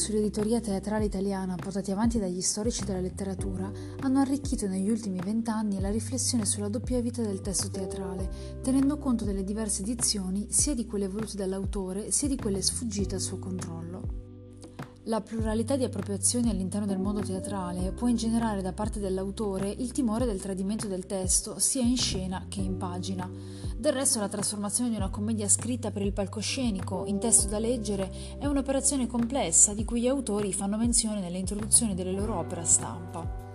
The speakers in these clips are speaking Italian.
sull'editoria teatrale italiana portati avanti dagli storici della letteratura hanno arricchito negli ultimi vent'anni la riflessione sulla doppia vita del testo teatrale, tenendo conto delle diverse edizioni sia di quelle volute dall'autore sia di quelle sfuggite al suo controllo. La pluralità di appropriazioni all'interno del mondo teatrale può ingenerare da parte dell'autore il timore del tradimento del testo sia in scena che in pagina. Del resto la trasformazione di una commedia scritta per il palcoscenico in testo da leggere è un'operazione complessa di cui gli autori fanno menzione nelle introduzioni delle loro opere a stampa.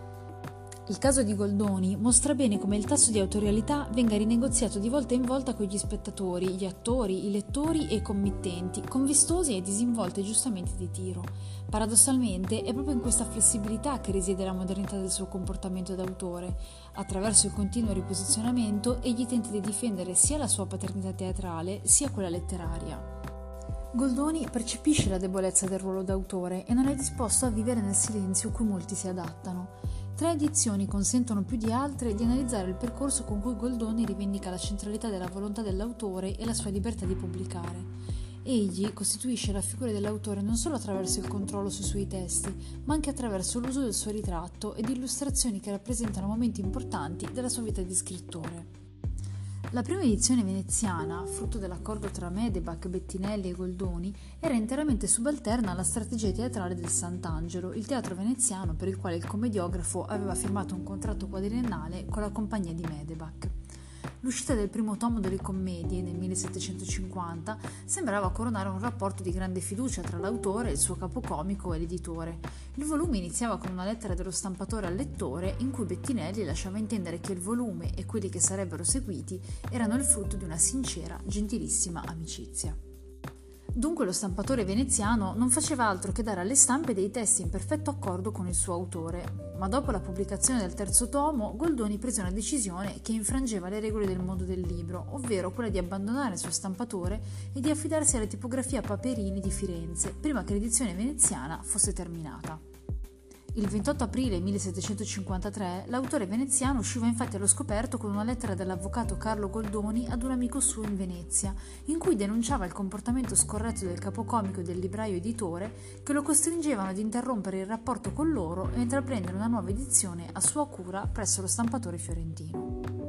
Il caso di Goldoni mostra bene come il tasso di autorialità venga rinegoziato di volta in volta con gli spettatori, gli attori, i lettori e i committenti, con vistosi e disinvolti aggiustamenti di tiro. Paradossalmente è proprio in questa flessibilità che risiede la modernità del suo comportamento d'autore. Attraverso il continuo riposizionamento egli tenta di difendere sia la sua paternità teatrale sia quella letteraria. Goldoni percepisce la debolezza del ruolo d'autore e non è disposto a vivere nel silenzio cui molti si adattano. Tre edizioni consentono più di altre di analizzare il percorso con cui Goldoni rivendica la centralità della volontà dell'autore e la sua libertà di pubblicare. Egli costituisce la figura dell'autore non solo attraverso il controllo sui suoi testi, ma anche attraverso l'uso del suo ritratto ed illustrazioni che rappresentano momenti importanti della sua vita di scrittore. La prima edizione veneziana, frutto dell'accordo tra Medebach, Bettinelli e Goldoni, era interamente subalterna alla strategia teatrale del Sant'Angelo, il teatro veneziano per il quale il commediografo aveva firmato un contratto quadriennale con la compagnia di Medebach. L'uscita del primo tomo delle commedie nel 1750 sembrava coronare un rapporto di grande fiducia tra l'autore, il suo capocomico e l'editore. Il volume iniziava con una lettera dello stampatore al lettore in cui Bettinelli lasciava intendere che il volume e quelli che sarebbero seguiti erano il frutto di una sincera, gentilissima amicizia. Dunque lo stampatore veneziano non faceva altro che dare alle stampe dei testi in perfetto accordo con il suo autore, ma dopo la pubblicazione del terzo tomo Goldoni prese una decisione che infrangeva le regole del mondo del libro, ovvero quella di abbandonare il suo stampatore e di affidarsi alla tipografia Paperini di Firenze, prima che l'edizione veneziana fosse terminata. Il 28 aprile 1753 l'autore veneziano usciva infatti allo scoperto con una lettera dell'avvocato Carlo Goldoni ad un amico suo in Venezia, in cui denunciava il comportamento scorretto del capocomico e del libraio editore che lo costringevano ad interrompere il rapporto con loro e intraprendere una nuova edizione a sua cura presso lo stampatore fiorentino.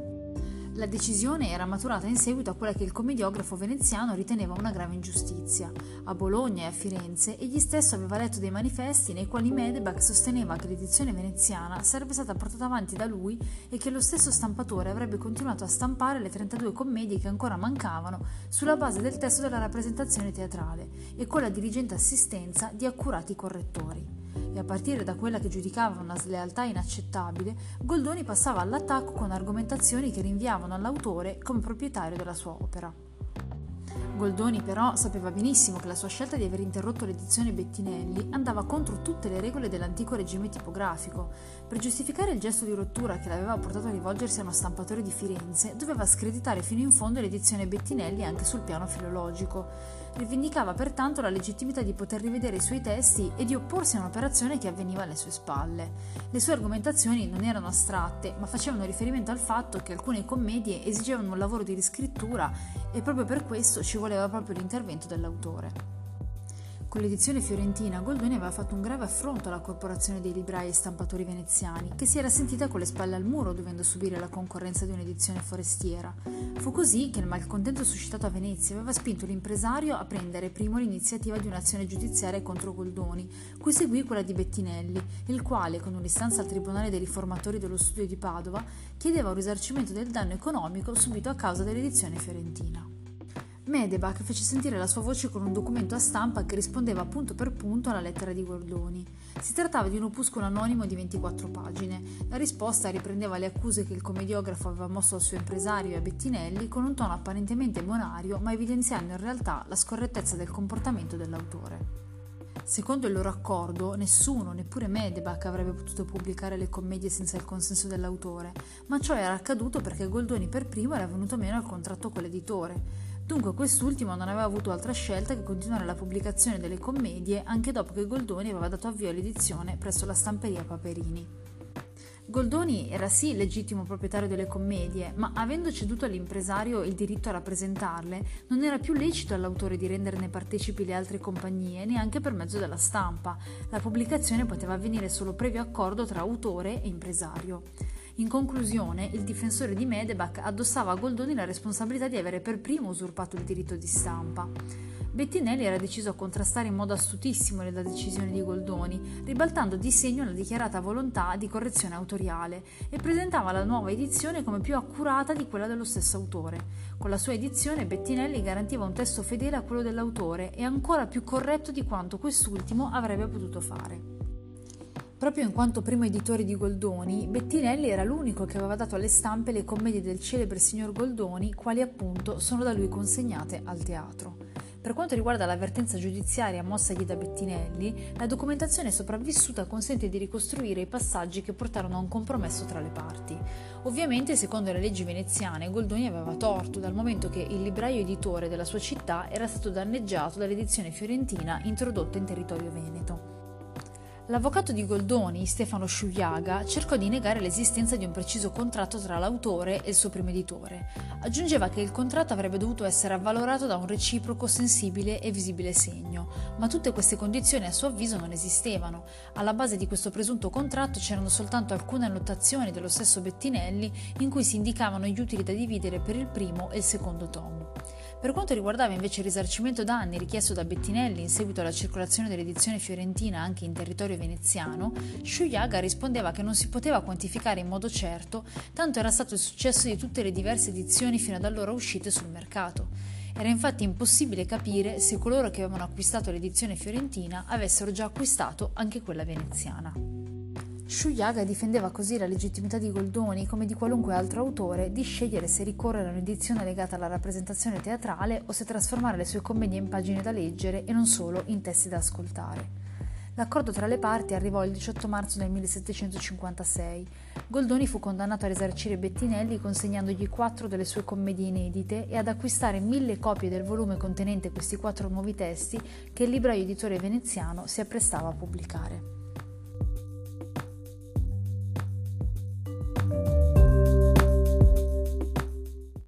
La decisione era maturata in seguito a quella che il commediografo veneziano riteneva una grave ingiustizia. A Bologna e a Firenze egli stesso aveva letto dei manifesti nei quali Medebach sosteneva che l'edizione veneziana sarebbe stata portata avanti da lui e che lo stesso stampatore avrebbe continuato a stampare le 32 commedie che ancora mancavano sulla base del testo della rappresentazione teatrale e con la diligente assistenza di accurati correttori e a partire da quella che giudicava una slealtà inaccettabile, Goldoni passava all'attacco con argomentazioni che rinviavano all'autore come proprietario della sua opera. Goldoni però sapeva benissimo che la sua scelta di aver interrotto l'edizione Bettinelli andava contro tutte le regole dell'antico regime tipografico. Per giustificare il gesto di rottura che l'aveva portato a rivolgersi a uno stampatore di Firenze, doveva screditare fino in fondo l'edizione Bettinelli anche sul piano filologico. Rivendicava pertanto la legittimità di poter rivedere i suoi testi e di opporsi a un'operazione che avveniva alle sue spalle. Le sue argomentazioni non erano astratte, ma facevano riferimento al fatto che alcune commedie esigevano un lavoro di riscrittura e proprio per questo ci voleva proprio l'intervento dell'autore. Con l'edizione fiorentina Goldoni aveva fatto un grave affronto alla corporazione dei librai e stampatori veneziani, che si era sentita con le spalle al muro dovendo subire la concorrenza di un'edizione forestiera. Fu così che il malcontento suscitato a Venezia aveva spinto l'impresario a prendere primo l'iniziativa di un'azione giudiziaria contro Goldoni, cui seguì quella di Bettinelli, il quale, con un'istanza al Tribunale dei riformatori dello studio di Padova, chiedeva un risarcimento del danno economico subito a causa dell'edizione fiorentina. Medebach fece sentire la sua voce con un documento a stampa che rispondeva punto per punto alla lettera di Gordoni. Si trattava di un opuscolo anonimo di 24 pagine. La risposta riprendeva le accuse che il commediografo aveva mosso al suo impresario e a Bettinelli con un tono apparentemente bonario, ma evidenziando in realtà la scorrettezza del comportamento dell'autore. Secondo il loro accordo, nessuno, neppure Medebach, avrebbe potuto pubblicare le commedie senza il consenso dell'autore, ma ciò era accaduto perché Goldoni per primo era venuto meno al contratto con l'editore. Dunque quest'ultimo non aveva avuto altra scelta che continuare la pubblicazione delle commedie anche dopo che Goldoni aveva dato avvio all'edizione presso la stamperia Paperini. Goldoni era sì legittimo proprietario delle commedie, ma avendo ceduto all'impresario il diritto a rappresentarle, non era più lecito all'autore di renderne partecipi le altre compagnie, neanche per mezzo della stampa. La pubblicazione poteva avvenire solo previo accordo tra autore e impresario. In conclusione, il difensore di Medebach addossava a Goldoni la responsabilità di avere per primo usurpato il diritto di stampa. Bettinelli era deciso a contrastare in modo astutissimo la decisione di Goldoni, ribaltando di segno la dichiarata volontà di correzione autoriale e presentava la nuova edizione come più accurata di quella dello stesso autore. Con la sua edizione Bettinelli garantiva un testo fedele a quello dell'autore e ancora più corretto di quanto quest'ultimo avrebbe potuto fare. Proprio in quanto primo editore di Goldoni, Bettinelli era l'unico che aveva dato alle stampe le commedie del celebre signor Goldoni, quali appunto sono da lui consegnate al teatro. Per quanto riguarda l'avvertenza giudiziaria mossagli da Bettinelli, la documentazione sopravvissuta consente di ricostruire i passaggi che portarono a un compromesso tra le parti. Ovviamente, secondo le leggi veneziane, Goldoni aveva torto, dal momento che il libraio editore della sua città era stato danneggiato dall'edizione fiorentina introdotta in territorio veneto. L'avvocato di Goldoni, Stefano Sciugliaga, cercò di negare l'esistenza di un preciso contratto tra l'autore e il suo primo editore. Aggiungeva che il contratto avrebbe dovuto essere avvalorato da un reciproco sensibile e visibile segno, ma tutte queste condizioni a suo avviso non esistevano. Alla base di questo presunto contratto c'erano soltanto alcune annotazioni dello stesso Bettinelli in cui si indicavano gli utili da dividere per il primo e il secondo tomo. Per quanto riguardava invece il risarcimento danni richiesto da Bettinelli in seguito alla circolazione dell'edizione fiorentina anche in territorio veneziano, Sciugliaga rispondeva che non si poteva quantificare in modo certo, tanto era stato il successo di tutte le diverse edizioni fino ad allora uscite sul mercato. Era infatti impossibile capire se coloro che avevano acquistato l'edizione fiorentina avessero già acquistato anche quella veneziana. Sciugliaga difendeva così la legittimità di Goldoni, come di qualunque altro autore, di scegliere se ricorrere a un'edizione legata alla rappresentazione teatrale o se trasformare le sue commedie in pagine da leggere e non solo in testi da ascoltare. L'accordo tra le parti arrivò il 18 marzo del 1756. Goldoni fu condannato a risarcire Bettinelli consegnandogli quattro delle sue commedie inedite e ad acquistare mille copie del volume contenente questi quattro nuovi testi che il libraio editore veneziano si apprestava a pubblicare.